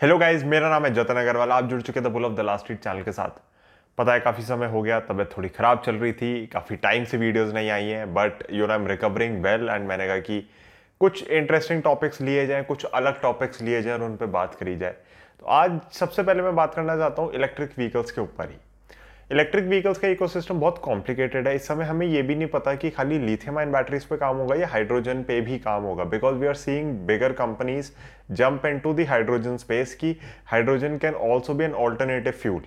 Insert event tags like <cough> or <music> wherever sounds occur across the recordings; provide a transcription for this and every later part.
Hello guys मेरा नाम है जतन अग्रवाल, आप जुड़ चुके थे bull of the last street channel के साथ। पता है, काफ़ी समय हो गया, तबीयत थोड़ी ख़राब चल रही थी, काफ़ी टाइम से वीडियोस नहीं आई हैं but you know am recovering well and मैंने कहा कि कुछ इंटरेस्टिंग टॉपिक्स लिए जाएँ, कुछ अलग टॉपिक्स लिए जाएँ और उन पर बात करी जाए। तो आज सबसे पहले मैं बात करना चाहता हूँ इलेक्ट्रिक व्हीकल्स के ऊपर ही। इलेक्ट्रिक व्हीकल्स का इकोसिस्टम बहुत कॉम्प्लिकेटेड है। इस समय हमें ये भी नहीं पता कि खाली लिथियम आयन बैटरीज पे काम होगा या हाइड्रोजन पे भी काम होगा। Because we are seeing bigger companies jump into the hydrogen space की hydrogen can also be an alternative fuel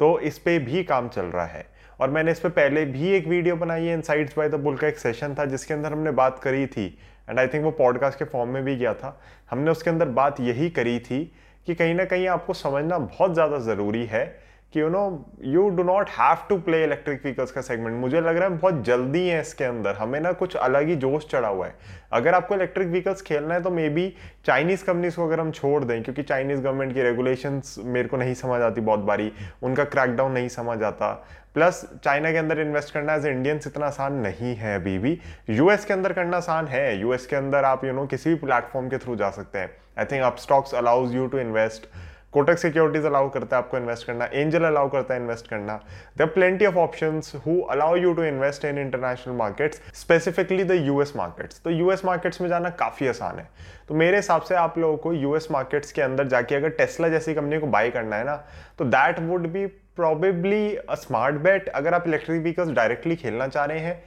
तो इस पर भी काम चल रहा है। और मैंने इस पर पहले भी एक वीडियो बनाई है इनसाइड्स बाय द बुल का एक सेशन था, जिसके अंदर हमने बात करी थी। एंड आई थिंक वो पॉडकास्ट के फॉर्म में भी गया था। हमने उसके अंदर बात यही करी थी कि कहीं ना कहीं आपको समझना बहुत ज़्यादा ज़रूरी है कि you know you do not have to play electric vehicles का सेगमेंट मुझे लग रहा है बहुत जल्दी है इसके अंदर. हमें ना कुछ अलग ही जोश चढ़ा हुआ है. अगर आपको इलेक्ट्रिक व्हीकल्स खेलना है तो मे बी चाइनीज़ कंपनीज़ को अगर हम छोड़ दें क्योंकि चाइनीज़ गवर्नमेंट की रेगुलेशंस मेरे को नहीं समझ आती बहुत बारी. उनका क्रैकडाउन नहीं समझ आता. प्लस चाइना के अंदर इन्वेस्ट करना एज इंडियंस इतना आसान नहीं है अभी भी. यूएस के अंदर करना आसान है. यूएस के अंदर आप यू you नो know, किसी भी प्लेटफॉर्म के थ्रू जा सकते हैं. I think Upstox allows you to invest Kotak securities allow करता है आपको इन्वेस्ट करना, एंजल अलाउ करता है इन्वेस्ट करना। There plenty of option who allow you to invest in international markets specifically the US markets तो यूएस मार्केट्स में जाना काफ़ी आसान है। तो मेरे हिसाब से आप लोगों को यूएस मार्केट्स के अंदर जाके अगर टेस्ला जैसी कंपनी को बाय करना है ना तो that would be probably a smart bet अगर आप इलेक्ट्रिक व्हीकल्स डायरेक्टली खेलना चाह रहे हैं।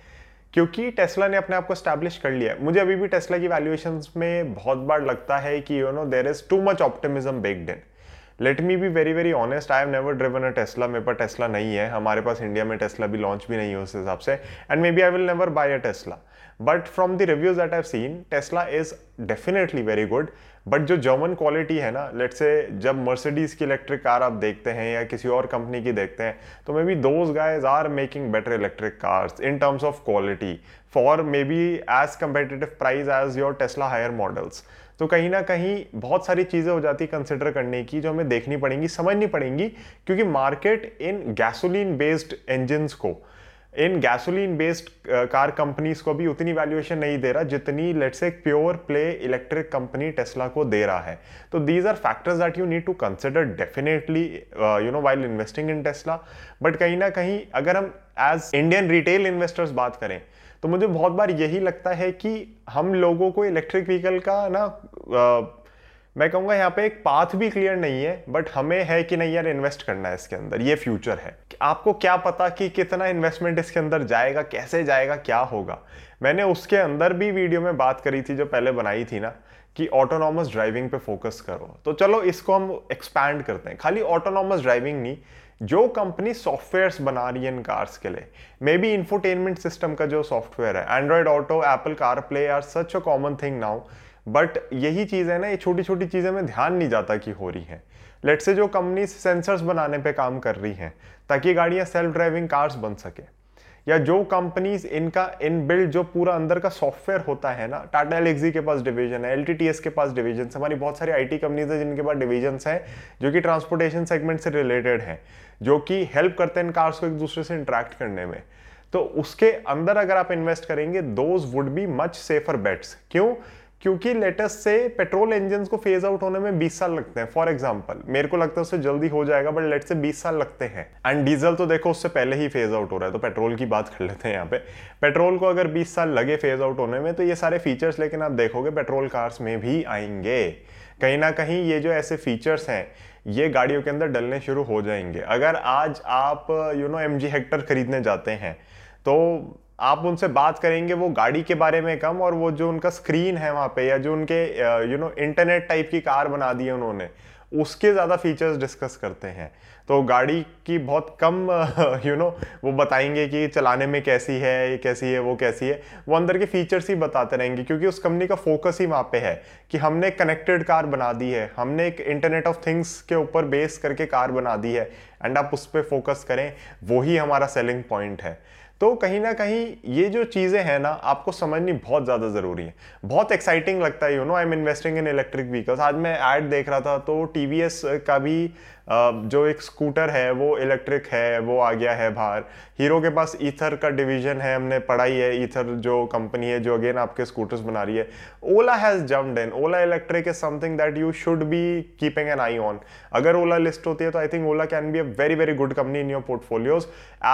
क्योंकि टेस्ला ने अपने आप को स्टैब्लिश कर लिया मुझे अभी भी टेस्ला की वैल्यूएशन में बहुत बार लगता है कि you know there is too much optimism baked in let me be very very honest I have never driven a Tesla मेरे पास टेस्ला नहीं है। हमारे पास इंडिया में टेस्ला भी लॉन्च भी नहीं है उस हिसाब से। And maybe I will never buy a Tesla but from the reviews that I seen Tesla is definitely very good but जो जर्मन क्वालिटी है ना लेट से जब मर्सिडीज की इलेक्ट्रिक कार आप देखते हैं या किसी और कंपनी की देखते हैं तो maybe those guys are making better electric cars in terms of quality for maybe as competitive price as your Tesla higher models तो कहीं ना कहीं बहुत सारी चीज़ें हो जाती कंसिडर करने की जो हमें देखनी पड़ेंगी, समझनी पड़ेंगी, क्योंकि market in gasoline based engine को, in gasoline based car companies को भी उतनी वैल्यूएशन नहीं दे रहा जितनी let's say pure play electric company Tesla को दे रहा है। तो these are factors that you need to consider definitely you know while investing in Tesla but कहीं ना कहीं अगर हम एज इंडियन रिटेल इन्वेस्टर्स बात करें तो मुझे बहुत बार यही लगता है कि हम लोगों को इलेक्ट्रिक व्हीकल का ना आ, मैं कहूँगा यहाँ पे एक पाथ भी क्लियर नहीं है बट हमें है कि नहीं यार इन्वेस्ट करना है इसके अंदर ये फ्यूचर है। आपको क्या पता कि कितना इन्वेस्टमेंट इसके अंदर जाएगा कैसे जाएगा क्या होगा? मैंने उसके अंदर भी वीडियो में बात करी थी जो पहले बनाई थी ना कि ऑटोनॉमस ड्राइविंग पे फोकस करो। तो चलो इसको हम एक्सपैंड करते हैं। खाली ऑटोनॉमस ड्राइविंग नहीं जो कंपनी सॉफ्टवेयर्स बना रही है इन कार्स के लिए। मे बी इंफोटेनमेंट सिस्टम का जो सॉफ्टवेयर है Android Auto Apple CarPlay are such a common thing now but यही चीज़ है ना, ये छोटी छोटी चीज़ें में ध्यान नहीं जाता कि हो रही हैं। लेट से जो कंपनी सेंसर्स बनाने पे काम कर रही हैं, ताकि गाड़ियाँ सेल्फ ड्राइविंग कार्स बन सके। या जो कंपनीज़ इनका, इन बिल्ड जो पूरा अंदर का सॉफ्टवेयर होता है ना टाटा एलेक्सी के पास डिवीज़न है एलटीटीएस के पास डिवीज़न हमारी बहुत सारी आईटी कंपनीज़ है जिनके पास डिवीज़न है, जो कि ट्रांसपोर्टेशन सेगमेंट से रिलेटेड है, जो कि हेल्प करते हैं कार्स को एक दूसरे से इंट्रैक्ट करने में। तो उसके अंदर अगर आप इन्वेस्ट करेंगे those would be much safer bets क्यों? क्योंकि लेटेस्ट से पेट्रोल इंजन को फ़ेज़ आउट होने में 20 साल लगते हैं। फॉर एग्ज़ाम्पल मेरे को लगता है उससे जल्दी हो जाएगा बट लेट से 20 साल लगते हैं। एंड डीजल तो देखो उससे पहले ही फ़ेज़ आउट हो रहा है तो पेट्रोल की बात कर लेते हैं यहाँ पे। पेट्रोल को अगर 20 साल लगे फ़ेज़ आउट होने में तो ये सारे फीचर्स लेकिन आप देखोगे पेट्रोल कार्स में भी आएँगे। कहीं ना कहीं ये जो ऐसे फीचर्स हैं, ये गाड़ियों के अंदर डलने शुरू हो जाएँगे। अगर आज आप यू नो एमजी हेक्टर खरीदने जाते हैं तो आप उनसे बात करेंगे वो गाड़ी के बारे में कम और वो जो उनका स्क्रीन है वहाँ पे या जो उनके यू नो इंटरनेट टाइप की कार बना दी है उन्होंने, उसके ज़्यादा फीचर्स डिस्कस करते हैं। तो गाड़ी की बहुत कम <laughs> यू नो वो बताएँगे कि चलाने में कैसी है, ये कैसी है, वो कैसी है। वो अंदर के फीचर्स ही बताते रहेंगे क्योंकि उस कंपनी का फोकस ही वहाँ पे है कि हमने कनेक्टेड कार बना दी है, हमने एक इंटरनेट ऑफ़ थिंग्स के ऊपर बेस करके कार बना दी है एंड आप उस पर फोकस करें वही हमारा सेलिंग पॉइंट है। तो कहीं ना कहीं ये जो चीज़ें हैं ना, आपको समझनी बहुत ज़्यादा ज़रूरी है। बहुत एक्साइटिंग लगता है you know I am investing in electric vehicles आज मैं ऐड देख रहा था तो टीवीएस का भी जो एक स्कूटर है, वो इलेक्ट्रिक है, वो आ गया है बाहर। हीरो के पास ईथर का डिवीज़न है, हमने पढ़ाई है ईथर जो कंपनी है, जो अगेन आपके स्कूटर्स बना रही है। Ola has jumped in Ola Electric is something that you should be keeping an eye on अगर ओला लिस्ट होती है तो I think Ola can be a very very good company in your portfolios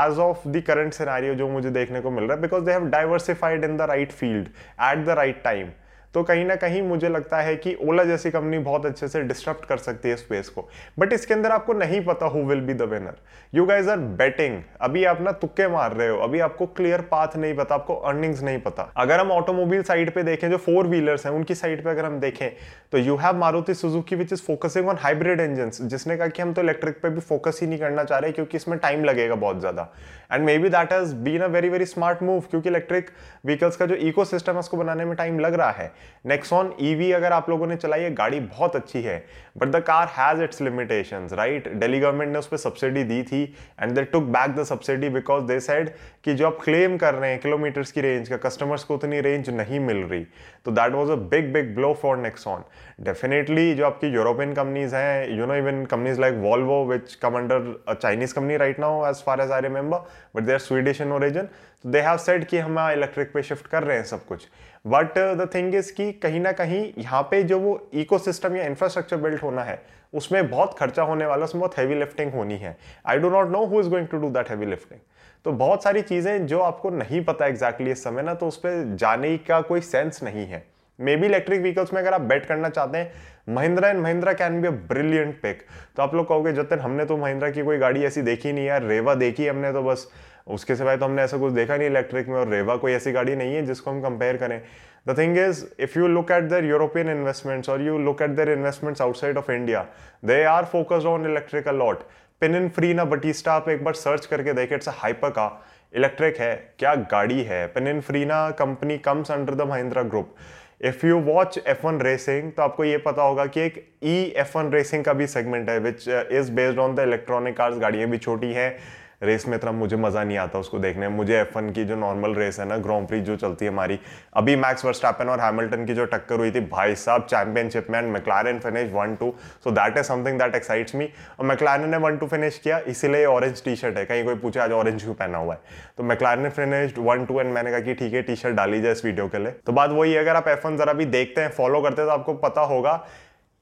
as of the current scenario जो मुझे देखने को मिल रहा है because they have diversified in the right field at the right time तो कहीं ना कहीं मुझे लगता है कि ओला जैसी कंपनी बहुत अच्छे से डिस्टर्ब कर सकती है स्पेस को। बट इसके अंदर आपको नहीं पता who will be the winner you guys are betting अभी आप ना तुक्के मार रहे हो। अभी आपको क्लियर पाथ नहीं पता, आपको अर्निंग्स नहीं पता। अगर हम ऑटोमोबाइल साइड पे देखें, जो फोर व्हीलर्स हैं, उनकी साइड पे अगर हम देखें तो you have Maruti Suzuki which is focusing on hybrid engine जिसने कहा कि हम तो इलेक्ट्रिक पे भी फोकस ही नहीं करना चाह रहे, क्योंकि इसमें टाइम लगेगा बहुत ज़्यादा। And maybe that has been a very very smart move क्योंकि इलेक्ट्रिक व्हीकल्स का जो इको है, उसको बनाने में टाइम लग रहा है। नेक्सॉन ईवी अगर आप लोगों ने चलाई है, गाड़ी बहुत अच्छी है but the car has its limitation right Delhi government ने उस पर सब्सिडी दी थी and they took back the subsidy because they said कि जो आप क्लेम कर रहे हैं किलोमीटर्स की रेंज का कस्टमर्स को उतनी रेंज नहीं मिल रही। तो that was a big big blow for Nexon definitely जो आपकी यूरोपियन कंपनीज़ हैं you know even companies like Volvo which come under Chinese company right now as far as I remember but they are Swedish in origin तो they have said कि हम electric पे shift कर रहे हैं सब कुछ। बट द थिंग इज़ कि कहीं ना कहीं यहाँ पे जो वो इकोसिस्टम या इंफ्रास्ट्रक्चर बिल्ड होना है, उसमें बहुत खर्चा होने वाला, उसमें बहुत हैवी लिफ्टिंग होनी है। I do not know who is going to do that heavy lifting तो बहुत सारी चीज़ें जो आपको नहीं पता एग्जैक्टली exactly इस समय ना तो उस पर जाने का कोई सेंस नहीं है। मे बी इलेक्ट्रिक व्हीकल्स में अगर आप बेट करना चाहते हैं Mahindra and Mahindra can be a brilliant pick तो आप लोग कहोगे, जतन, हमने तो महिंद्रा की कोई गाड़ी ऐसी देखी नहीं यार रेवा देखी हमने तो बस। उसके सिवाय तो हमने ऐसा कुछ देखा नहीं इलेक्ट्रिक में और रेवा कोई ऐसी गाड़ी नहीं है जिसको हम कंपेयर करें. The thing is if you look at their European investments और you look at their investments outside of India they are focused on electrical lot Pininfarina Battista आप एक बार सर्च करके देखे इट्स हाइपर का इलेक्ट्रिक है, क्या गाड़ी है? Pininfarina company comes under the Mahindra group if you watch F one racing तो आपको ये पता होगा कि एक ई एफ़ वन रेसिंग का भी सेगमेंट है which is based on the electronic cars गाड़ियाँ भी छोटी हैं। रेस में इतना मुझे मज़ा नहीं आता उसको देखने में। मुझे एफ़ की जो नॉर्मल रेस है ना ग्रॉन्ड जो चलती है हमारी, अभी मैक्स वर्स्टैपन और हैमिल्टन की जो टक्कर हुई थी, भाई साहब चैंपियनशिप में and McLaren finish one two so that is something that excites me और मैक्लारन ने वन टू फिनिश किया, इसीलिए ऑरेंज टी शर्ट है। कहीं कोई पूछे, आज ऑरेंज क्यों पहना हुआ है? तो मैक्लारन ने फिनिश वन टू एंड मैंने कहा कि ठीक है टी शर्ट डाली जाए इस वीडियो के लिए। तो बात वही अगर आप एफ़ जरा भी देखते हैं फॉलो करते हैं तो आपको पता होगा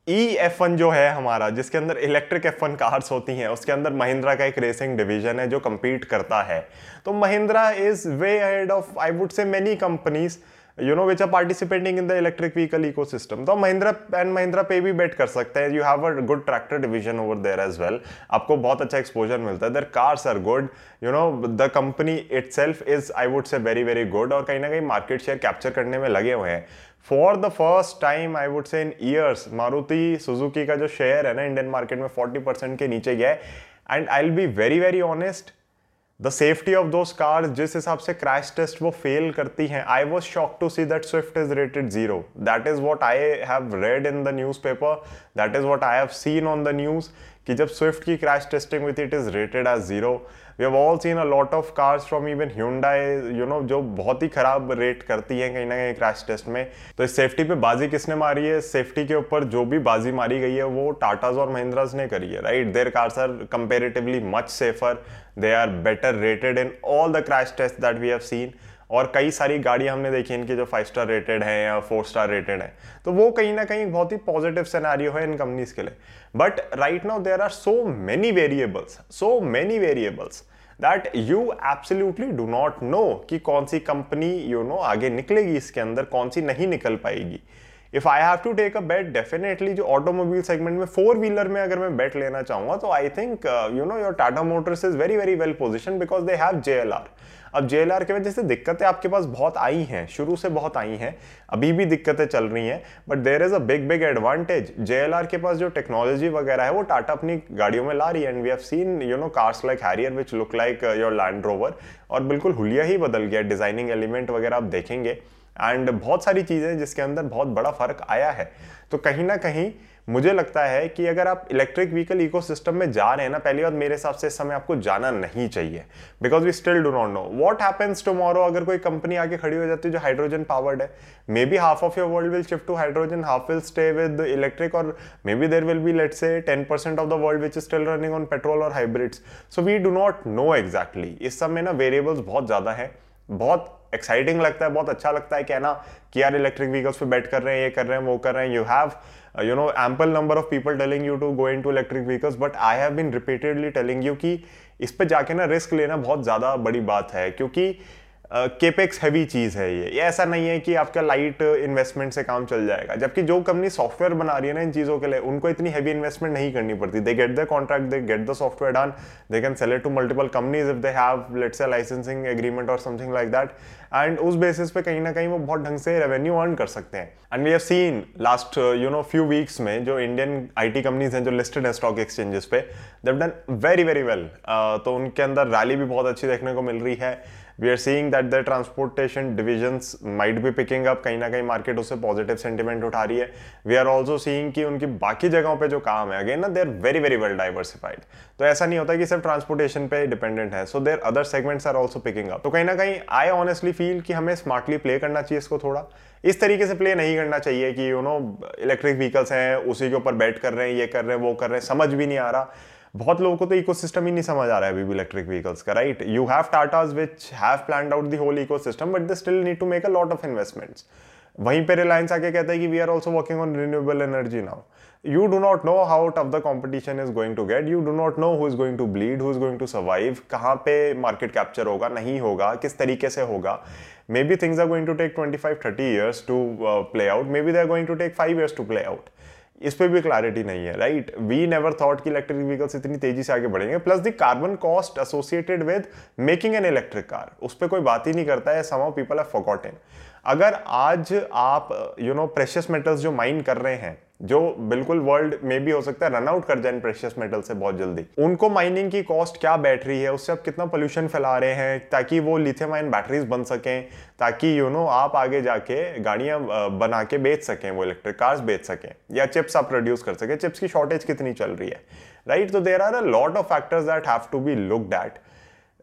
ई एफ़ वन जो है हमारा, जिसके अंदर इलेक्ट्रिक एफ़ वन कार्स होती हैं, उसके अंदर महिंद्रा का एक रेसिंग डिवीज़न है जो कम्पीट करता है। तो Mahindra is way head of I would say many companies you know which are participating in the electric vehicle ecosystem तो महिंद्रा एंड महिंद्रा पे भी बेट कर सकते हैं। You have a good tractor division over there as well आपको बहुत अच्छा exposure मिलता है। There cars are good you know the company itself is I would say very very good और कहीं ना कहीं मार्केट शेयर कैप्चर करने में लगे हुए हैं। For the first time I would say in years Maruti Suzuki का जो शेयर है ना इंडियन मार्केट में 40 परसेंट के नीचे गया है। And I will be very very honest the safety of those cars जिस हिसाब से क्रैश टेस्ट वो फेल करती हैं I was shock to see that Swift is rated zero that is what I have read in the newspaper that is what I have seen on the news कि जब Swift की crash testing हुई थी it is rated as zero we have all seen a lot of cars from even Hyundai you know जो बहुत ही खराब rate करती हैं कहीं ना कहीं क्रैश टेस्ट में। तो इस सेफ्टी पे बाजी किसने मारी है? सेफ्टी के ऊपर जो भी बाजी मारी गई है, वो टाटाज और महिंद्राज ने करी है right their cars are comparatively much safer they are better rated in all the crash test that we have seen और कई सारी गाड़ियाँ हमने देखी इनकी जो फाइव स्टार रेटेड है या फोर स्टार रेटेड है। तो वो कहीं ना कहीं बहुत ही पॉजिटिव सिनेरियो है इन कंपनीज़ के लिए। But right now there are so many variables so many variables that you absolutely do not know कि कौन सी कंपनी यू नो आगे निकलेगी इसके अंदर, कौन सी नहीं निकल पाएगी। If I have to take a bet definitely जो ऑटोमोबाइल सेगमेंट में फोर व्हीलर में अगर मैं बेट लेना चाहूँगा तो I think you know your Tata Motors is very very well position because they have JLR अब जे की वजह से दिक्कतें आपके पास बहुत आई हैं, शुरू से बहुत आई हैं, अभी भी दिक्कतें चल रही हैं but there is a big big advantage JLR के पास जो टेक्नोलॉजी वगैरह है, वो टाटा अपनी गाड़ियों में ला रही है and we have seen you know cars like Harrier which look like your Land Rover और बिल्कुल हुलिया ही बदल गया डिज़ाइनिंग एलिमेंट वगैरह आप देखेंगे। एंड बहुत सारी चीज़ें जिसके अंदर बहुत बड़ा फ़र्क आया है। तो कहीं ना कहीं मुझे लगता है कि अगर आप इलेक्ट्रिक व्हीकल इकोसिस्टम में जा रहे हैं ना, पहली बात मेरे हिसाब से इस समय आपको जाना नहीं चाहिए। Because we still do not know what happens tomorrow अगर कोई कंपनी आके खड़ी हो जाती है जो हाइड्रोजन पावर्ड है? Maybe half of your world will shift to hydrogen half will stay with electric और maybe there will be let's से ten percent of the world which is still running on petrol और hybrids so we do not know exactly इस समय ना variables बहुत ज़्यादा है। बहुत एक्साइटिंग लगता है, बहुत अच्छा लगता है कहना कि यार इलेक्ट्रिक व्हीकल्स पे बैठ कर रहे हैं, ये कर रहे हैं, वो कर रहे हैं you have you know ample number of people telling you to go in to electric vehicles but I have been repeatedly telling you कि इस पर जाके ना रिस्क लेना बहुत ज़्यादा बड़ी बात है, क्योंकि केपेक्स हैवी चीज़ है ये। ये ऐसा नहीं है कि आपका लाइट इन्वेस्टमेंट से काम चल जाएगा, जबकि जो कंपनी सॉफ्टवेयर बना रही है ना इन चीज़ों के लिए, उनको इतनी हैवी इन्वेस्टमेंट नहीं करनी पड़ती। They get the contract they get the software done they can sell it to multiple companies if they have let's a licensing agreement और समथिंग लाइक दैट एंड उस बेसिस पे कहीं ना कहीं वो बहुत ढंग से रेवेन्यू अर्न कर सकते हैं। And we have seen last you know few weeks में जो इंडियन आईटी कंपनीज़ हैं, जो लिस्टेड है स्टॉक एक्सचेंजेस पे they've done very very well तो उनके अंदर रैली भी बहुत अच्छी देखने को मिल रही है। We are seeing that the transportation divisions might be picking up कहीं ना कहीं मार्केट उससे पॉजिटिव सेंटिमेंट उठा रही है। वी आर ऑल्सो सीइंग कि उनकी बाकी जगहों पे जो काम है अगेन ना they are very very well diversified तो ऐसा नहीं होता कि सिर्फ़ ट्रांसपोर्टेशन पे डिपेंडेंट है। So there other segments are also picking up तो कहीं ना कहीं आई ऑनेस्टली फील कि हमें स्मार्टली प्ले करना चाहिए इसको थोड़ा। इस तरीके से प्ले नहीं करना चाहिए कि यू नो इलेक्ट्रिक व्हीकल्स हैं, उसी के ऊपर बैठ कर रहे हैं, ये कर रहे हैं, वो कर रहे हैं, समझ भी नहीं आ रहा। बहुत लोगों को तो इको सिस्टम ही नहीं समझ आ रहा है अभी भी इलेक्ट्रिक व्हीकल्स का right you have Tatas which have plan out the whole ecosystem but the still need to make a lot of investments वहीं पर रिलायंस आके कहता है कि we are also working on renewable energy now you do not know how of the competition is going to get you do not know who is going to bleed who is going to survive कहाँ पे market capture होगा, नहीं होगा, किस तरीके से होगा. Maybe things are going to take twenty five thirty years to play out maybe they are going to take five years to play out इस पर भी क्लैरिटी नहीं है राइट वी नेवर थॉट कि इलेक्ट्रिक व्हीकल्स इतनी तेज़ी से आगे बढ़ेंगे। Plus the carbon cost associated with making an electric car उस पर कोई बात ही नहीं करता है सम पीपल हैव फॉरगॉटन अगर आज आप यू नो प्रेशियस मेटल्स जो माइन कर रहे हैं जो बिल्कुल वर्ल्ड में भी हो सकता है रन आउट कर जाए प्रेशियस मेटल से बहुत जल्दी उनको माइनिंग की कॉस्ट क्या बैठ रही है उससे आप कितना पोल्यूशन फैला रहे हैं ताकि वो लिथियम आयन बैटरीज बन सकें ताकि यू you नो know, आप आगे जाके गाड़ियाँ बना के बेच सकें वो इलेक्ट्रिक कार्स बेच सकें या चिप्स आप प्रोड्यूस कर सकें चिप्स की शॉर्टेज कितनी चल रही है राइट तो there are a lot of factors that have to be looked at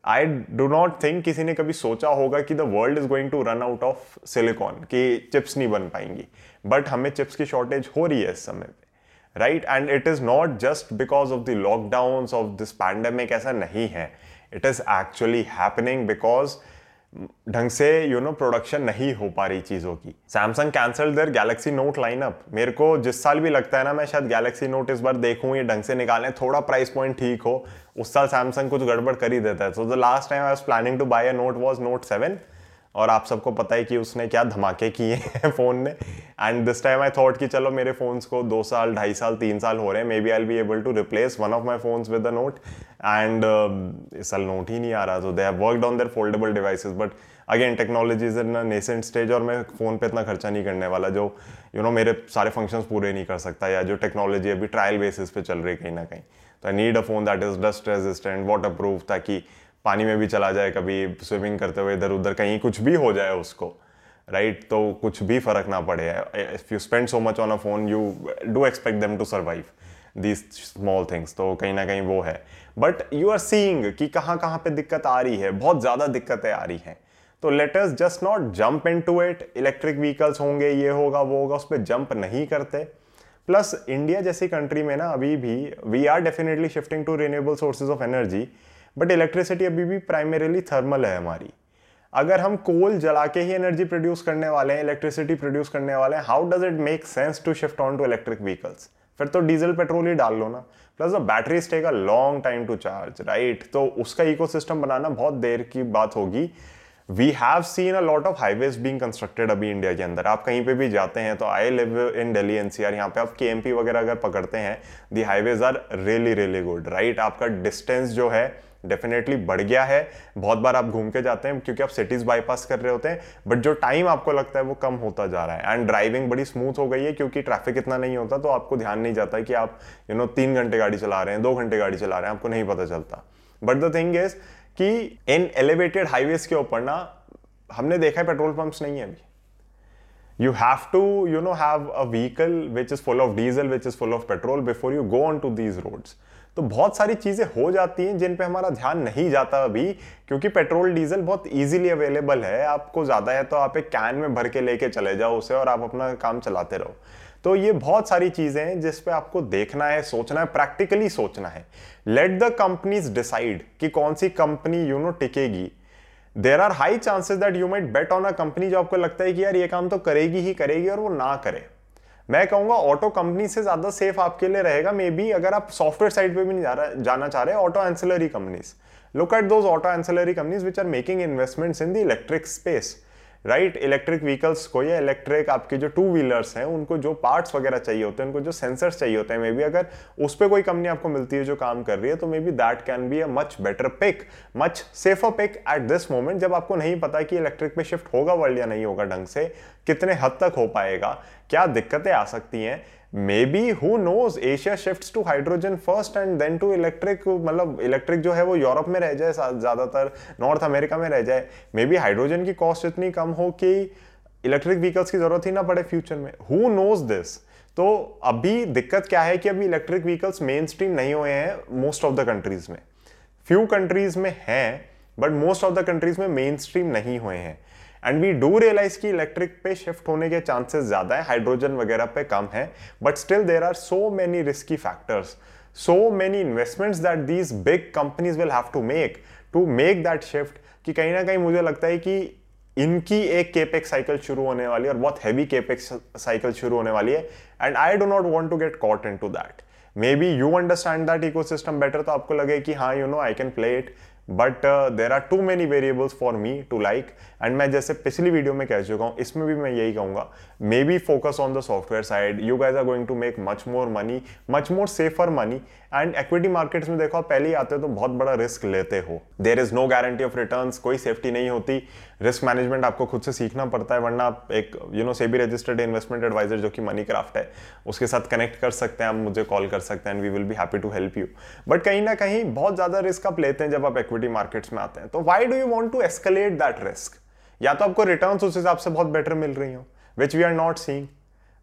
I do not think किसी ने कभी सोचा होगा कि the world is going to run out of silicon कि चिप्स नहीं बन पाएँगी। बट हमें चिप्स की शॉर्टेज हो रही है इस समय पे right and it is not just because of the lockdown of this pandemic ऐसा नहीं है। It is actually happening because ढंग से यू नो प्रोडक्शन नहीं हो पा रही चीज़ों की। Samsung cancel their Galaxy Note lineup मेरे को जिस साल भी लगता है ना, मैं शायद गैलेक्सी नोट इस बार देखूँ, ये ढंग से निकालें, थोड़ा प्राइस पॉइंट ठीक हो, उस साल सैमसंग कुछ गड़बड़ कर ही देता है। So the last time I was planning to buy a Note was Note seven और आप सबको पता है कि उसने क्या धमाके किए हैं फ़ोन ने and this time I thought कि चलो मेरे फ़ोन्स को दो साल ढाई साल तीन साल हो रहे हैं। Maybe I be able to replace one of my phones with the Note and इस साल नोट ही नहीं आ रहा तो they have worked on their foldable devices but again technology is in nascent stage और मैं फ़ोन पे इतना खर्चा नहीं करने वाला जो यू you नो know, मेरे सारे फ़ंक्शंस पूरे नहीं कर सकता या जो टेक्नोलॉजी अभी ट्रायल बेसिस पे चल रही कहीं ना कहीं। तो I need a phone that is dust resistant waterproof ताकि पानी में भी चला जाए, कभी स्विमिंग करते हुए इधर उधर कहीं कुछ भी हो जाए उसको राइट right? तो कुछ भी फ़र्क ना पड़े। If you spend so much on a phone you do expect them to survive these small things तो कहीं ना कहीं वो है। बट यू आर सीइंग कि कहाँ कहाँ पे दिक्कत आ रही है, बहुत ज़्यादा दिक्कतें आ रही हैं। तो let's just not jump into it electric vehicles होंगे, ये होगा, वो होगा, उस पर जंप नहीं करते। प्लस इंडिया जैसी कंट्री में ना अभी भी we are definitely shifting to renewable sources of energy but electricity अभी भी प्राइमरीली थर्मल है हमारी। अगर हम कोल जला के ही एनर्जी प्रोड्यूस करने वाले हैं इलेक्ट्रिसिटी प्रोड्यूस करने वाले हैं how does it make sense to shift on to electric vehicles फिर तो डीजल पेट्रोल ही डाल लो ना। Plus the battery take a long time to charge right तो उसका इकोसिस्टम बनाना बहुत देर की बात होगी। We have seen a lot of highways being constructed अभी इंडिया के अंदर। आप कहीं पे भी जाते हैं तो I live in Delhi NCR यहाँ पे आप के वगैरह अगर पकड़ते हैं the highways are really really good right आपका डिस्टेंस जो है डेफिनेटली बढ़ गया है। बहुत बार आप घूम के जाते हैं क्योंकि आप सिटीज़ बाईपास कर रहे होते हैं बट जो टाइम आपको लगता है वो कम होता जा रहा है। एंड ड्राइविंग बड़ी स्मूथ हो गई है क्योंकि ट्रैफ़िक इतना नहीं होता तो आपको ध्यान नहीं जाता कि आप यू नो तीन घंटे गाड़ी चला रहे हैं, दो घंटे गाड़ी चला रहे हैं, आपको नहीं पता चलता। बट द थिंग इज़ कि इन एलिवेटेड हाईवेज के ऊपर ना, हमने देखा है पेट्रोल पंप्स नहीं है अभी। You have to you know have a vehicle which is full of diesel, which is full of petrol before you go on to these roads तो बहुत सारी चीज़ें हो जाती हैं जिन पे हमारा ध्यान नहीं जाता अभी, क्योंकि पेट्रोल, डीजल बहुत इजीली अवेलेबल है। आपको ज़्यादा है तो आप एक कैन में भर के लेके चले जाओ उसे और आप अपना काम चलाते रहो। तो ये बहुत सारी चीज़ें हैं जिस पे आपको देखना है, सोचना है प्रैक्टिकली सोचना है। लेट द कंपनीज़ डिसाइड कि कौन सी company you know टिकेगी। There are high chances that you might bet on a company जो आपको लगता है कि यार ये काम तो करेगी ही करेगी और वो ना करे। मैं कहूँगा ऑटो कंपनी से ज़्यादा सेफ़ आपके लिए रहेगा मे बी अगर आप सॉफ्टवेयर साइड पे भी नहीं जा रहा, जाना चाह रहे auto ancillary companies look at those auto ancillary companies which are making investments in the electric space right, electric vehicles को या इलेक्ट्रिक आपके जो टू व्हीलर्स हैं, उनको जो पार्ट्स वगैरह चाहिए होते हैं, उनको जो सेंसर्स चाहिए होते हैं मे बी अगर उस पर कोई कंपनी आपको मिलती है जो काम कर रही है तो maybe that can be a much better pick much safer pick at this moment जब आपको नहीं पता कि इलेक्ट्रिक में शिफ्ट होगा वर्ल्ड या नहीं होगा ढंग से, कितने हद तक हो पाएगा, क्या दिक्कतें आ सकती हैं maybe who knows Asia shift to hydrogen first and then to electric मतलब इलेक्ट्रिक जो है वो यूरोप में रह जाए ज़्यादातर नॉर्थ अमेरिका में रह जाए। मे बी हाइड्रोजन की कॉस्ट इतनी कम हो कि इलेक्ट्रिक व्हीकल्स की ज़रूरत ही ना पड़े फ्यूचर में। हु नोज़ दिस तो अभी दिक्कत क्या है कि अभी इलेक्ट्रिक व्हीकल्स मेन स्ट्रीम नहीं हुए हैं मोस्ट ऑफ़ द कंट्रीज़ में। फ्यू कंट्रीज़ में हैं but most of the countries में मेन स्ट्रीम नहीं हुए हैं। एंड वी डू रियलाइज़ कि इलेक्ट्रिक पे शिफ्ट होने के चांसेस ज़्यादा है हाइड्रोजन वगैरह पे कम है but still there are so many risky factors so many investments that these big companies will have to make to make that shift कि कहीं ना कहीं मुझे लगता है कि इनकी एक केपेक्स साइकिल शुरू होने वाली है और बहुत हैवी केपेक्स साइकिल शुरू होने वाली है and I do not want to get caught into that maybe you understand that ecosystem better तो आपको लगे कि हाँ you know I can play it but there are too many variables for me to like and मैं जैसे पिछली video में कह चुका हूँ, इसमें भी मैं यही कहूँगा। Maybe focus on the software side you guys are going to make much more money much more safer money and equity markets में देखो पहले ही आते हो तो बहुत बड़ा रिस्क लेते हो। There is no guarantee of return कोई सेफ्टी नहीं होती। रिस्क मैनेजमेंट आपको खुद से सीखना पड़ता है, वरना आप एक you know SEBI registered investment adviser जो कि मनी क्राफ्ट है, उसके साथ कनेक्ट कर सकते हैं, आप मुझे कॉल कर सकते हैं एंड वी विल भी happy to help you but कहीं ना कहीं बहुत ज़्यादा रिस्क आप लेते हैं जब आप इक्विटी मार्केट्स में आते हैं। तो why do you want to escalate that risk या तो आपको रिटर्न उस हिसाब से बहुत बेटर मिल रही हो which we are not seeing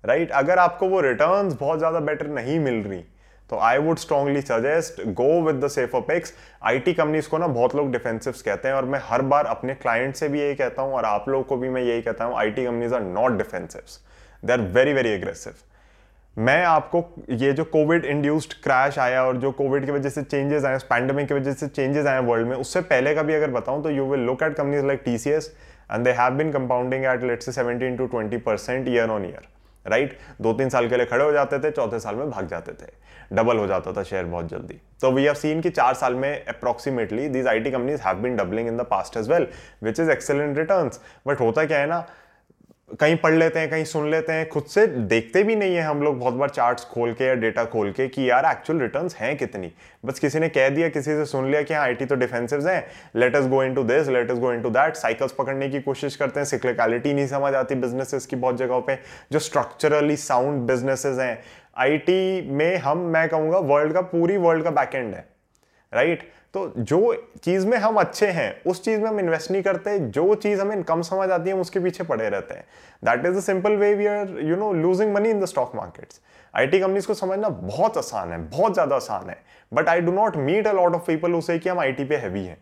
right अगर आपको वो रिटर्न बहुत ज़्यादा बेटर नहीं मिल रही तो I would strongly suggest go with the safer picks IT companies को ना बहुत लोग डिफेंसिव कहते हैं, और मैं हर बार अपने क्लाइंट से भी यही कहता हूँ, और आप लोगों को भी मैं यही कहता हूँ IT companies are not defensive they are very very aggressive मैं आपको ये जो कोविड इंड्यूस्ड क्रैश आया और जो कोविड की वजह से चेंजेस आए पैंडमिक की वजह से चेंजेस आए वर्ल्ड में, उससे पहले का भी अगर बताऊँ तो you will look at companies like TCS and they have been compounding at let's say 17 to 20 percent year on year right दो तीन साल के लिए खड़े हो जाते थे, चौथे साल में भाग जाते थे डबल हो जाता था शेयर बहुत जल्दी। तो वी हैव सीन कि चार साल में approximately these IT companies have been doubling in the past as well which is excellent return but होता क्या है ना कहीं पढ़ लेते हैं, कहीं सुन लेते हैं, खुद से देखते भी नहीं है हम लोग बहुत बार चार्ट्स खोल के या डेटा खोल के कि यार एक्चुअल रिटर्न्स हैं कितनी बस किसी ने कह दिया, किसी से सुन लिया कि हाँ आईटी तो डिफेंसिव हैं let us go into this let us go into that cycles पकड़ने की कोशिश करते हैं सिक्लिकलिटी नहीं समझ आती बिजनेसेस की बहुत जगहों पर जो स्ट्रक्चरली साउंड बिजनेसेस हैं आईटी में हम, मैं कहूँगा वर्ल्ड का, पूरी वर्ल्ड का बैकएंड है राइट right? तो जो चीज़ में हम अच्छे हैं, उस चीज़ में हम इन्वेस्ट नहीं करते जो चीज़ हमें कम समझ आती है, हम उसके पीछे पड़े रहते हैं। That is the simple way we are you know losing money in the stock markets IT companies को समझना बहुत आसान है, बहुत ज़्यादा आसान है। But I do not meet a lot of people उसे कि हम आईटी पे हैवी हैं।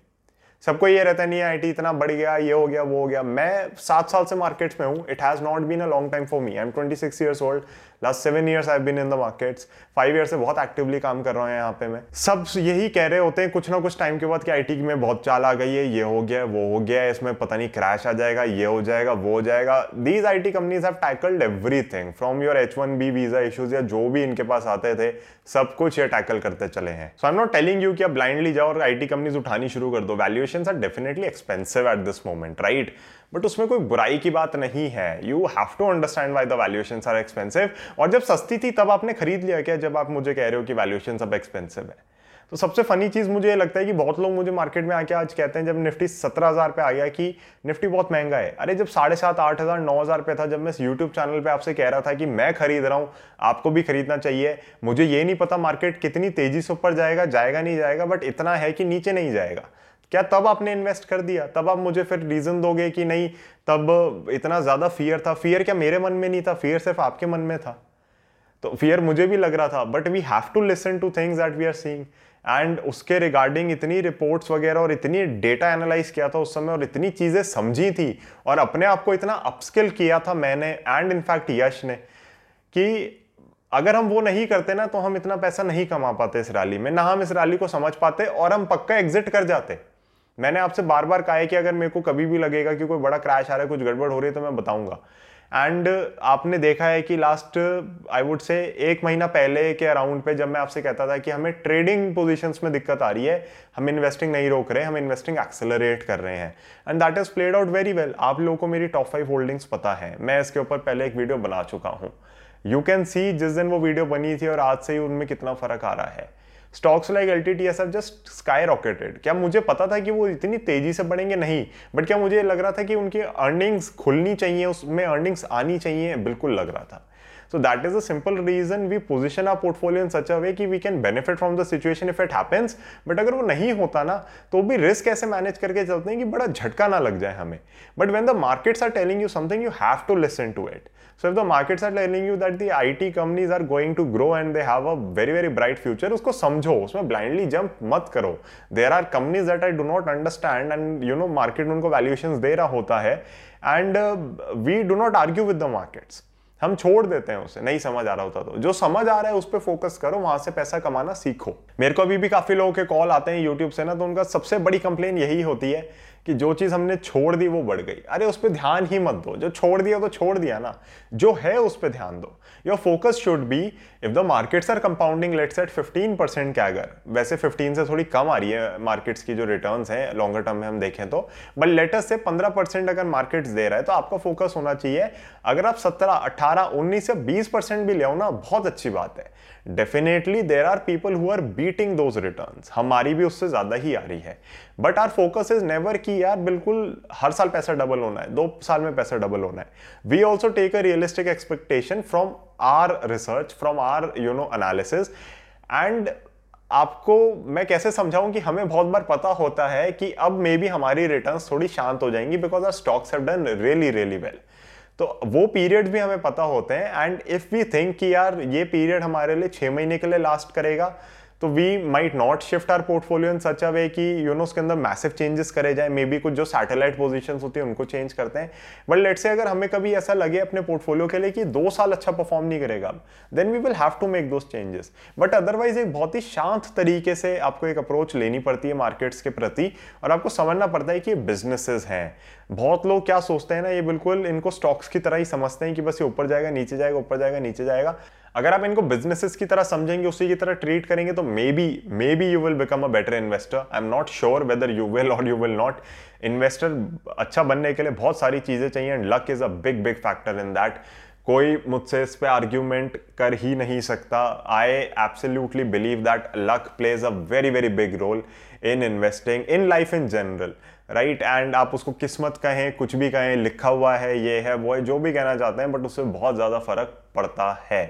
सबको ये रहता है नहीं आईटी इतना बढ़ गया, ये हो गया, वो हो गया। मैं सात साल से मार्केट्स में हूँ। It has not been a long time for me I am twenty six years old last seven years I been in the markets five year से बहुत एक्टिवली काम कर रहे हैं यहाँ पे मैं। सब यही कह रहे होते हैं कुछ ना कुछ टाइम के बाद कि आईटी में बहुत चाल आ गई है, ये हो गया, वो हो गया, इसमें पता नहीं क्रैश आ जाएगा, ये हो जाएगा, वो हो जाएगा। These I T companies have tackled everything from your H one B visa issues या जो भी इनके पास आते थे, सब कुछ ये टैकल करते चले हैं। So I am not telling you कि आप ब्लाइंडली जाओ और आईटी कंपनीज़ उठानी शुरू कर दो। Valuation are definitely expensive at this moment right but उसमें कोई बुराई की बात नहीं है। You have to understand why the valuation are expensive और जब सस्ती थी, तब आपने खरीद लिया क्या, जब आप मुझे कह रहे हो कि वैल्यूएशन सब एक्सपेंसिव है? तो सबसे फनी चीज़ मुझे ये लगता है कि बहुत लोग मुझे मार्केट में आके आज कहते हैं, जब निफ्टी सत्रह हज़ार पे आ गया कि निफ्टी बहुत महँगा है। अरे, जब साढ़े सात, आठ हज़ार, नौ हज़ार पे था, जब मैं इस यूट्यूब चैनल पे आपसे कह रहा था कि मैं खरीद रहा हूँ, आपको भी खरीदना चाहिए। मुझे ये नहीं पता मार्केट कितनी तेज़ी से ऊपर जाएगा जाएगा नहीं जाएगा बट इतना है कि नीचे नहीं जाएगा। क्या तब आपने इन्वेस्ट कर दिया? तब आप मुझे फिर रीजन दोगे कि नहीं, तब इतना ज़्यादा फियर था। फियर क्या मेरे मन में नहीं था? फियर सिर्फ़ आपके मन में था। तो फियर मुझे भी लग रहा था but we have to listen to things that we are seeing and उसके रिगार्डिंग इतनी रिपोर्ट्स वगैरह और इतनी डेटा एनालाइज किया था उस समय और इतनी चीज़ें समझी थी और अपने आप को इतना अपस्किल किया था मैंने एंड इनफैक्ट यश ने कि अगर हम वो नहीं करते ना तो हम इतना पैसा नहीं कमा पाते इस रैली में, ना हम इस रैली को समझ पाते और हम पक्का एग्जिट कर जाते। मैंने आपसे बार बार कहा है कि अगर मेरे को कभी भी लगेगा कि कोई बड़ा क्रैश आ रहा है, कुछ गड़बड़ हो रही है तो मैं बताऊँगा। एंड आपने देखा है कि लास्ट आई वुड से एक महीना पहले के अराउंड पे जब मैं आपसे कहता था कि हमें ट्रेडिंग पोजीशंस में दिक्कत आ रही है, हम इन्वेस्टिंग नहीं रोक रहे, हम इन्वेस्टिंग एक्सेलरेट कर रहे हैं। And that is played out very well आप लोगों को मेरी टॉप फाइव होल्डिंग्स पता है। मैं इसके ऊपर पहले एक वीडियो बना चुका हूँ। यू कैन सी जिस दिन वो वीडियो बनी थी और आज से ही उनमें कितना फ़र्क आ रहा है। Stocks like L T T S F just skyrocketed क्या मुझे पता था कि वो इतनी तेज़ी से बढ़ेंगे? नहीं। बट क्या मुझे लग रहा था कि उनकी अर्निंग्स खुलनी चाहिए, उसमें अर्निंग्स आनी चाहिए? बिल्कुल लग रहा था। So that is a simple reason we position our portfolio in such a way कि we can benefit from the situation if it happens but अगर वो नहीं होता ना तो भी रिस्क ऐसे मैनेज करके चलते हैं कि बड़ा झटका ना लग जाए हमें। But when the markets are telling you something you have to listen to it so if the markets are telling you that the IT companies are going to grow and they have a very very bright future उसको समझो उसमें blindly jump मत करो there are companies that I do not understand and you know market उनको valuation दे रहा होता है and we do not argue with the markets हम छोड़ देते हैं उसे, नहीं समझ आ रहा होता तो। जो समझ आ रहा है उस पर फोकस करो, वहाँ से पैसा कमाना सीखो। मेरे को अभी भी काफ़ी लोगों के कॉल आते हैं यूट्यूब से ना तो उनका सबसे बड़ी कंप्लेन यही होती है कि जो चीज़ हमने छोड़ दी वो बढ़ गई। अरे, उस पर ध्यान ही मत दो। जो छोड़ दिया तो छोड़ दिया ना। जो है उस पर ध्यान दो। Your focus should be if the markets are compounding let's at 15 percent क्या अगर, वैसे 15 से थोड़ी कम आ रही है मार्केट्स की जो रिटर्न है लॉन्गर टर्म में हम देखें तो बट लेटेस्ट से 15 परसेंट अगर मार्केट्स दे रहा है तो आपका फोकस होना चाहिए। अगर आप 17 18 19 से 20 परसेंट भी ले ना, बहुत अच्छी बात है। Definitely there are people who are beating those return हमारी भी उससे ज़्यादा ही आ रही है। But our focus is never की यार बिल्कुल हर साल पैसा डबल होना है, दो साल में पैसा डबल होना है। We also take a realistic expectation from our research from our you know analysis and आपको मैं कैसे समझाऊं कि हमें बहुत बार पता होता है कि अब मे बी हमारी रिटर्न्स थोड़ी शांत हो जाएँगी because our stocks have done really really well तो वो पीरियड भी हमें पता होते हैं। एंड इफ़ वी थिंक कि यार ये पीरियड हमारे लिए छह महीने के लिए लास्ट करेगा तो we might not shift our portfolio in such a way कि यू नो उसके अंदर मैसिव चेंजेस करे जाए मे बी कुछ जो सैटेलाइट पोजिशन होती है, उनको चेंज करते हैं। बट लेट से अगर हमें कभी ऐसा लगे अपने पोर्टफोलियो के लिए कि दो साल अच्छा परफॉर्म नहीं करेगा then we will have to make those changes but otherwise एक बहुत ही शांत तरीके से आपको एक अप्रोच लेनी पड़ती है मार्केट्स के प्रति, और आपको समझना पड़ता है कि ये बिजनेसेस हैं। बहुत लोग क्या सोचते हैं ना, ये बिल्कुल इनको स्टॉक्स की तरह ही समझते हैं कि बस ये ऊपर जाएगा, नीचे जाएगा, ऊपर जाएगा, नीचे जाएगा। अगर आप इनको बिजनेसेस की तरह समझेंगे, उसी की तरह ट्रीट करेंगे तो maybe maybe you will become a better investor I am not sure whether you will और यू विल नॉट इन्वेस्टर अच्छा बनने के लिए बहुत सारी चीज़ें चाहिए and luck is a big big factor in that कोई मुझसे इस पर आर्ग्यूमेंट कर ही नहीं सकता। I absolutely believe that luck plays a very very big role in investing in life in general right and आप उसको किस्मत कहें, कुछ भी कहें, लिखा हुआ है, ये है, वो है, जो भी कहना चाहते हैं बट उससे बहुत ज़्यादा फ़र्क पड़ता है।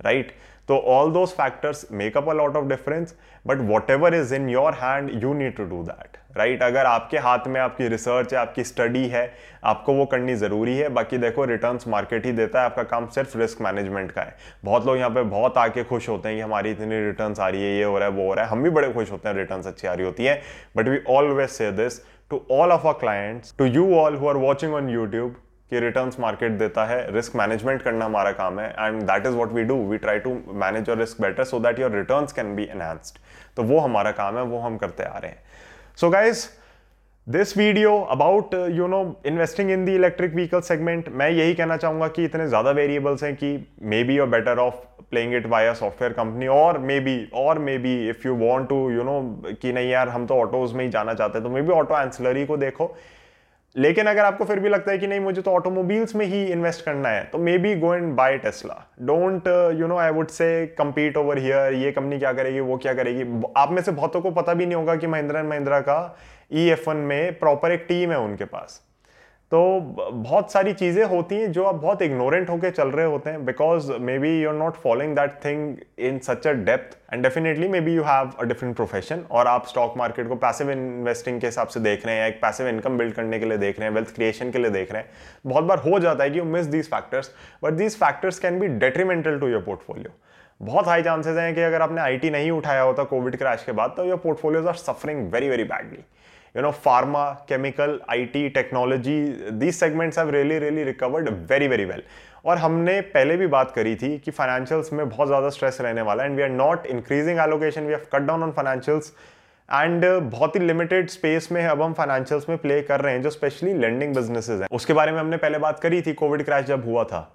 राइट तो all those factors make up a lot of difference but whatever is in your hand you need to do that right अगर आपके हाथ में आपकी रिसर्च है, आपकी स्टडी है, आपको वो करनी ज़रूरी है, बाकी देखो रिटर्न्स मार्केट ही देता है, आपका काम सिर्फ़ रिस्क मैनेजमेंट का है। बहुत लोग यहाँ पे बहुत आके खुश होते हैं कि हमारी इतनी रिटर्न्स आ रही है, ये हो रहा है, वो हो रहा है। हम भी बड़े खुश होते हैं रिटर्न्स अच्छी आ रही होती है। But we always say this to all of our clients to you all who are watching on YouTube कि रिटर्न्स मार्केट देता है रिस्क मैनेजमेंट करना हमारा काम है and that is what we do we try to manage your risk better so that your returns can be enhanced तो वो हमारा काम है, वो हम करते आ रहे हैं। So guys this video about you know investing in the electric vehicle segment मैं यही कहना चाहूँगा कि इतने ज़्यादा वेरिएबल्स हैं कि maybe your better off playing it via software company और मे बी और maybe if you want to you know कि नहीं यार, हम तो ऑटोज में ही जाना चाहते हैं तो मे बी ऑटो एंसलरी को देखो। लेकिन अगर आपको फिर भी लगता है कि नहीं, मुझे तो ऑटोमोबाइल्स में ही इन्वेस्ट करना है तो maybe go and buy Tesla don't you know I would say compete over here ये कंपनी क्या करेगी, वो क्या करेगी? आप में से बहुतों को पता भी नहीं होगा कि महिंद्रा एंड महिंद्रा का ई एफ़ वन में प्रॉपर एक टीम है उनके पास। तो बहुत सारी चीज़ें होती हैं जो आप बहुत इग्नोरेंट होकर चल रहे होते हैं because maybe you are not following that thing in such a depth and definitely maybe you have a different profession और आप स्टॉक मार्केट को पैसिव इन्वेस्टिंग के हिसाब से देख रहे हैं, एक पैसिव इनकम बिल्ड करने के लिए देख रहे हैं वेल्थ क्रिएशन के लिए देख रहे हैं। बहुत बार हो जाता है कि you miss these factors but these factors can be detrimental to your portfolio बहुत हाई चांसेस हैं कि अगर आपने आईटी नहीं उठाया होता कोविड क्रैश के बाद तो your portfolios are suffering very very badly you know, pharma, chemical it technology, these segments have really really recovered very very well. और हमने पहले भी बात करी थी कि फाइनेंशियल्स में बहुत ज़्यादा स्ट्रेस रहने वाला है and we are not increasing allocation we have cut down on financials and बहुत ही लिमिटेड स्पेस में अब हम फाइनेंशियल्स में प्ले कर रहे हैं, जो स्पेशली लेंडिंग बिजनेसेस हैं। उसके बारे में हमने पहले बात करी थी कोविड क्रैश जब हुआ था।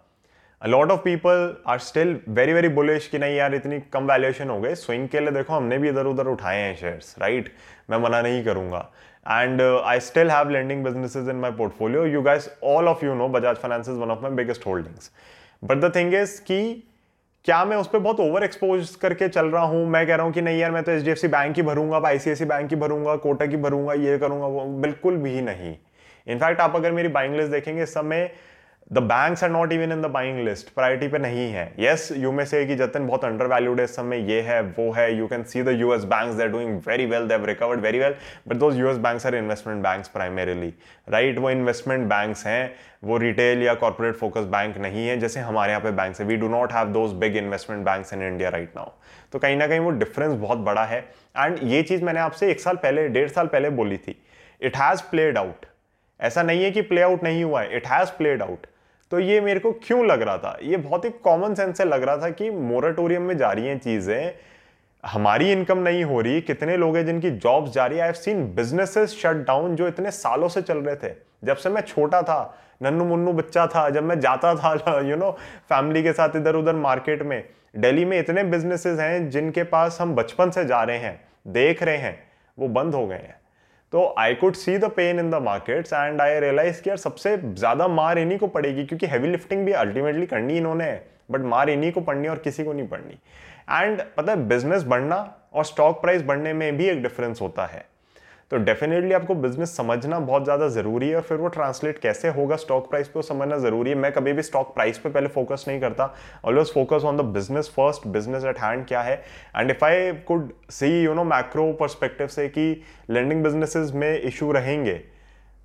Lot of people are still very very bullish कि नहीं यार, इतनी कम वैल्यूएशन हो गए स्विंग के लिए देखो, हमने भी इधर उधर उठाए हैं शेयर्स राइट मैं मना नहीं करूँगा। And uh, I still have lending businesses in my portfolio. You guys, all of you know, Bajaj Finance is one of my biggest holdings. But the thing is कि क्या मैं उस पर बहुत ओवर एक्सपोज करके चल रहा हूँ मैं कह रहा हूँ कि नहीं यार मैं तो एच बैंक ही भरूँगा आईसीआईसी बैंक ही भरूँगा कोटक ही भरूँगा ये करूँगा वो बिल्कुल भी नहीं इनफैक्ट आप अगर मेरी बाइंग लिस्ट देखेंगे इस समय the banks are not even in the buying list priority पे नहीं है. यस यू में से कि जतन बहुत अंडर वैल्यूड है इस समय. ये है, वो है. You can see the US banks they doing very well they recovered very well but those US banks are investment banks primarily right वो इन्वेस्टमेंट बैंक्स हैं. वो रिटेल या कॉर्पोरेट फोकस बैंक नहीं है, जैसे हमारे यहाँ पे बैंक है. We do not have those big investment banks in India right now तो कहीं ना कहीं वो डिफरेंस बहुत बड़ा है. एंड ये चीज़ मैंने आपसे एक साल पहले, डेढ़ साल पहले बोली थी. इट हैज़ प्लेड आउट ऐसा नहीं है कि प्ले आउट नहीं हुआ है. इट हैज़ प्लेड आउट तो ये मेरे को क्यों लग रहा था? ये बहुत ही कॉमन सेंस से लग रहा था कि मोराटोरियम में जा रही हैं चीज़ें। हमारी इनकम नहीं हो रही, कितने लोग हैं जिनकी जॉब्स जा रही है? I seen businesses shut down जो इतने सालों से चल रहे थे। जब से मैं छोटा था, नन्नू मुन्नू बच्चा था, जब मैं जाता था यू नो फैमिली के साथ इधर उधर मार्केट में दिल्ली में इतने बिजनेसेस हैं जिनके पास हम बचपन से जा रहे हैं, देख रहे हैं, वो बंद हो गए हैं। तो I could see the pain in the markets and I realize कि यार सबसे ज़्यादा मार इन्हीं को पड़ेगी क्योंकि हैवी लिफ्टिंग भी अल्टीमेटली करनी इन्होंने बट मार इन्हीं को पढ़नी और किसी को नहीं पढ़नी एंड पता है बिज़नेस बढ़ना और स्टॉक प्राइस बढ़ने में भी एक डिफरेंस होता है। तो डेफिनेटली आपको बिज़नेस समझना बहुत ज़्यादा ज़रूरी है, फिर वो ट्रांसलेट कैसे होगा स्टॉक प्राइस पे वो समझना ज़रूरी है। मैं कभी भी स्टॉक प्राइस पे पहले फोकस नहीं करता। Always focus on the business first business at hand क्या है? And if I could see you know macro perspective से कि लैंडिंग बिजनेसिस में इशू रहेंगे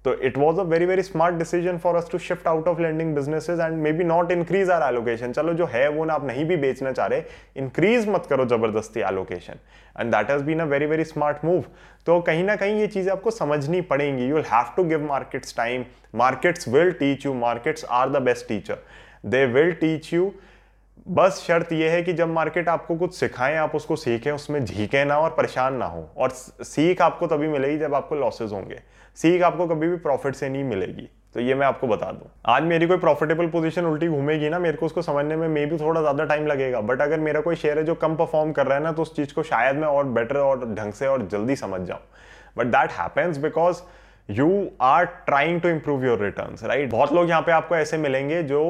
तो it was a very very smart decision for us to shift out of lending businesses and maybe not increase our allocation चलो, जो है वो ना आप नहीं भी बेचना चाह रहे इंक्रीज मत करो ज़बरदस्ती allocation and that has been a very very smart move तो कहीं ना कहीं ये चीज़ें आपको समझनी पड़ेंगी. You will have to give markets time markets will teach you markets are the best teacher they will teach you बस शर्त यह है कि जब मार्केट आपको कुछ सिखाएँ, आप उसको सीखें, उसमें झीके ना और परेशान ना हो। और सीख आपको तभी मिलेगी जब आपको लॉसेज होंगे। सीख आपको कभी भी प्रॉफिट से नहीं मिलेगी। तो ये मैं आपको बता दूँ। आज मेरी कोई प्रॉफिटेबल पोजीशन उल्टी घूमेगी ना, मेरे को उसको समझने में मे भी थोड़ा ज़्यादा टाइम लगेगा। बट अगर मेरा कोई शेयर है जो कम परफॉर्म कर रहा है ना तो उस चीज़ को शायद मैं और बेटर और ढंग से और जल्दी समझ जाऊँ। But that happens because you are trying to improve your return right बहुत लोग यहाँ पे आपको ऐसे मिलेंगे जो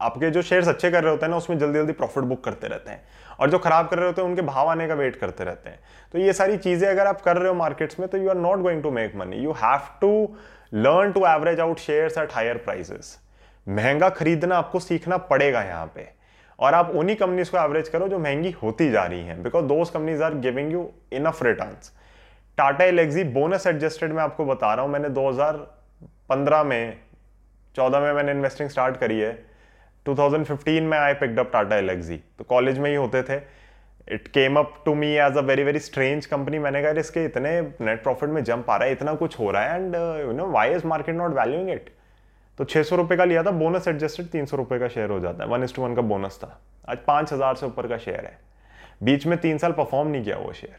आपके जो शेयर्स अच्छे कर रहे होते हैं ना, उसमें जल्दी जल्दी प्रॉफिट बुक करते रहते हैं। और जो खराब कर रहे होते हैं, उनके भाव आने का वेट करते रहते हैं। तो ये सारी चीज़ें अगर आप कर रहे हो मार्केट्स में तो you are not going to make money you have to learn to average out shares at higher prices महँगा खरीदना आपको सीखना पड़ेगा यहाँ पे। और आप उन्हीं कंपनीज़ को एवरेज करो जो महँगी होती जा रही हैं because those companies are giving you enough return Tata Elxsi bonus adjusted मैं आपको बता रहा हूँ, मैंने 2015 में 14 में मैंने इन्वेस्टिंग स्टार्ट करी है। 2015 में I picked up Tata Elxsi तो कॉलेज में ही होते थे। It came up to me as a very very strange company मैंने कहा इसके इतने नेट प्रॉफिट में जंप आ रहा है, इतना कुछ हो रहा है and you know why is market not valuing it तो छः सौ रुपये का लिया था बोनस एडजस्टेड तीन सौ रुपये का शेयर हो जाता है। वन इज़ टू वन का बोनस था। आज पाँच हज़ार से ऊपर का शेयर है। बीच में तीन साल परफॉर्म नहीं किया वो शेयर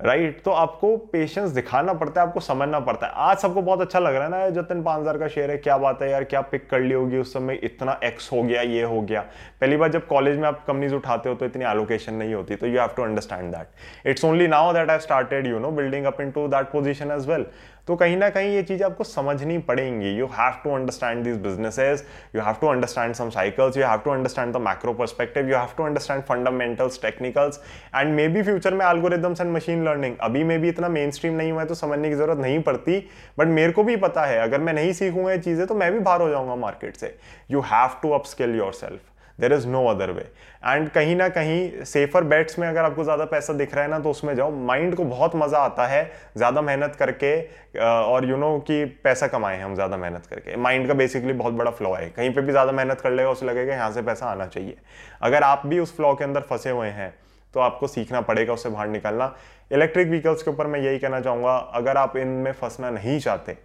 राइट? तो आपको पेशेंस दिखाना पड़ता है, आपको समझना पड़ता है। आज सबको बहुत अच्छा लग रहा है ना जतन पाँच हज़ार का शेयर है, क्या बात है यार, क्या पिक कर ली होगी उस समय, इतना एक्स हो गया, ये हो गया। पहली बार जब कॉलेज में आप कंपनीज़ उठाते हो तो इतनी एलोकेशन नहीं होती तो you have to understand that it's only now that I started you know building up into that position as well तो कहीं ना कहीं ये चीज़ आपको समझनी पड़ेंगी। You have to understand this businesses you have to understand some cycles you have to understand the macro perspective you have to understand fundamentals technicals and maybe future में एल्गोरिदम्स एंड मशीन लर्निंग अभी मे भी इतना main stream नहीं हुआ है तो समझने की ज़रूरत नहीं पड़ती बट मेरे को भी पता है, अगर मैं नहीं सीखूँगा ये चीज़ें तो मैं भी बाहर हो जाऊँगा मार्केट से। You have to upskill yourself there is no other way and कहीं ना कहीं सेफर बेट्स में अगर आपको ज़्यादा पैसा दिख रहा है ना तो उसमें जाओ। माइंड को बहुत मज़ा आता है ज़्यादा मेहनत करके और यू नो कि पैसा कमाए हम ज़्यादा मेहनत करके। माइंड का बेसिकली बहुत बड़ा फ्लॉ है। कहीं पे भी ज़्यादा मेहनत कर लेगा, उसे लगेगा यहाँ से पैसा आना चाहिए। अगर आप भी उस फ्लॉ के अंदर फंसे हुए हैं तो आपको सीखना पड़ेगा उससे बाहर निकलना। इलेक्ट्रिक व्हीकल्स के ऊपर मैं यही कहना चाहूँगा, अगर आप इनमें फंसना नहीं चाहते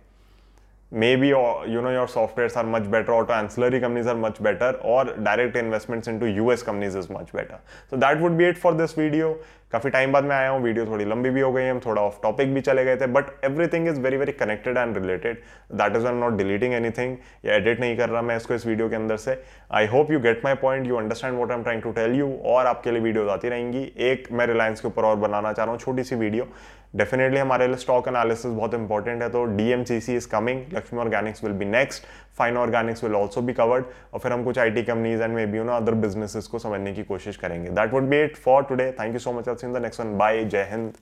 maybe uh, you know your softwares are much better auto ancillary companies are much better or direct investments into us companies is much better. So that would be it for this video काफ़ी time बाद मैं आया हूँ video थोड़ी लंबी भी हो गई, हम थोड़ा ऑफ़ टॉपिक भी चले गए थे but everything is very very connected and related that is I not deleting anything या एडिट नहीं कर रहा मैं इसको इस वीडियो के अंदर से. I hope you get my point you understand what I am trying to tell you और आपके लिए वीडियो आती रहेंगी. एक, मैं रिलायंस के ऊपर और बनाना चाह रहा हूँ, छोटी सी वीडियो डेफिनेटली हमारे लिए स्टॉक एनालिसिस बहुत इंपॉर्टेंट है तो DMCC is coming Laxmi organics will be next fine organics will also भी कवर्ड और फिर हम कुछ I T companies and maybe you know other businesses को समझने की कोशिश करेंगे. That would be it for today thank you so much in the next one bye जय हिंद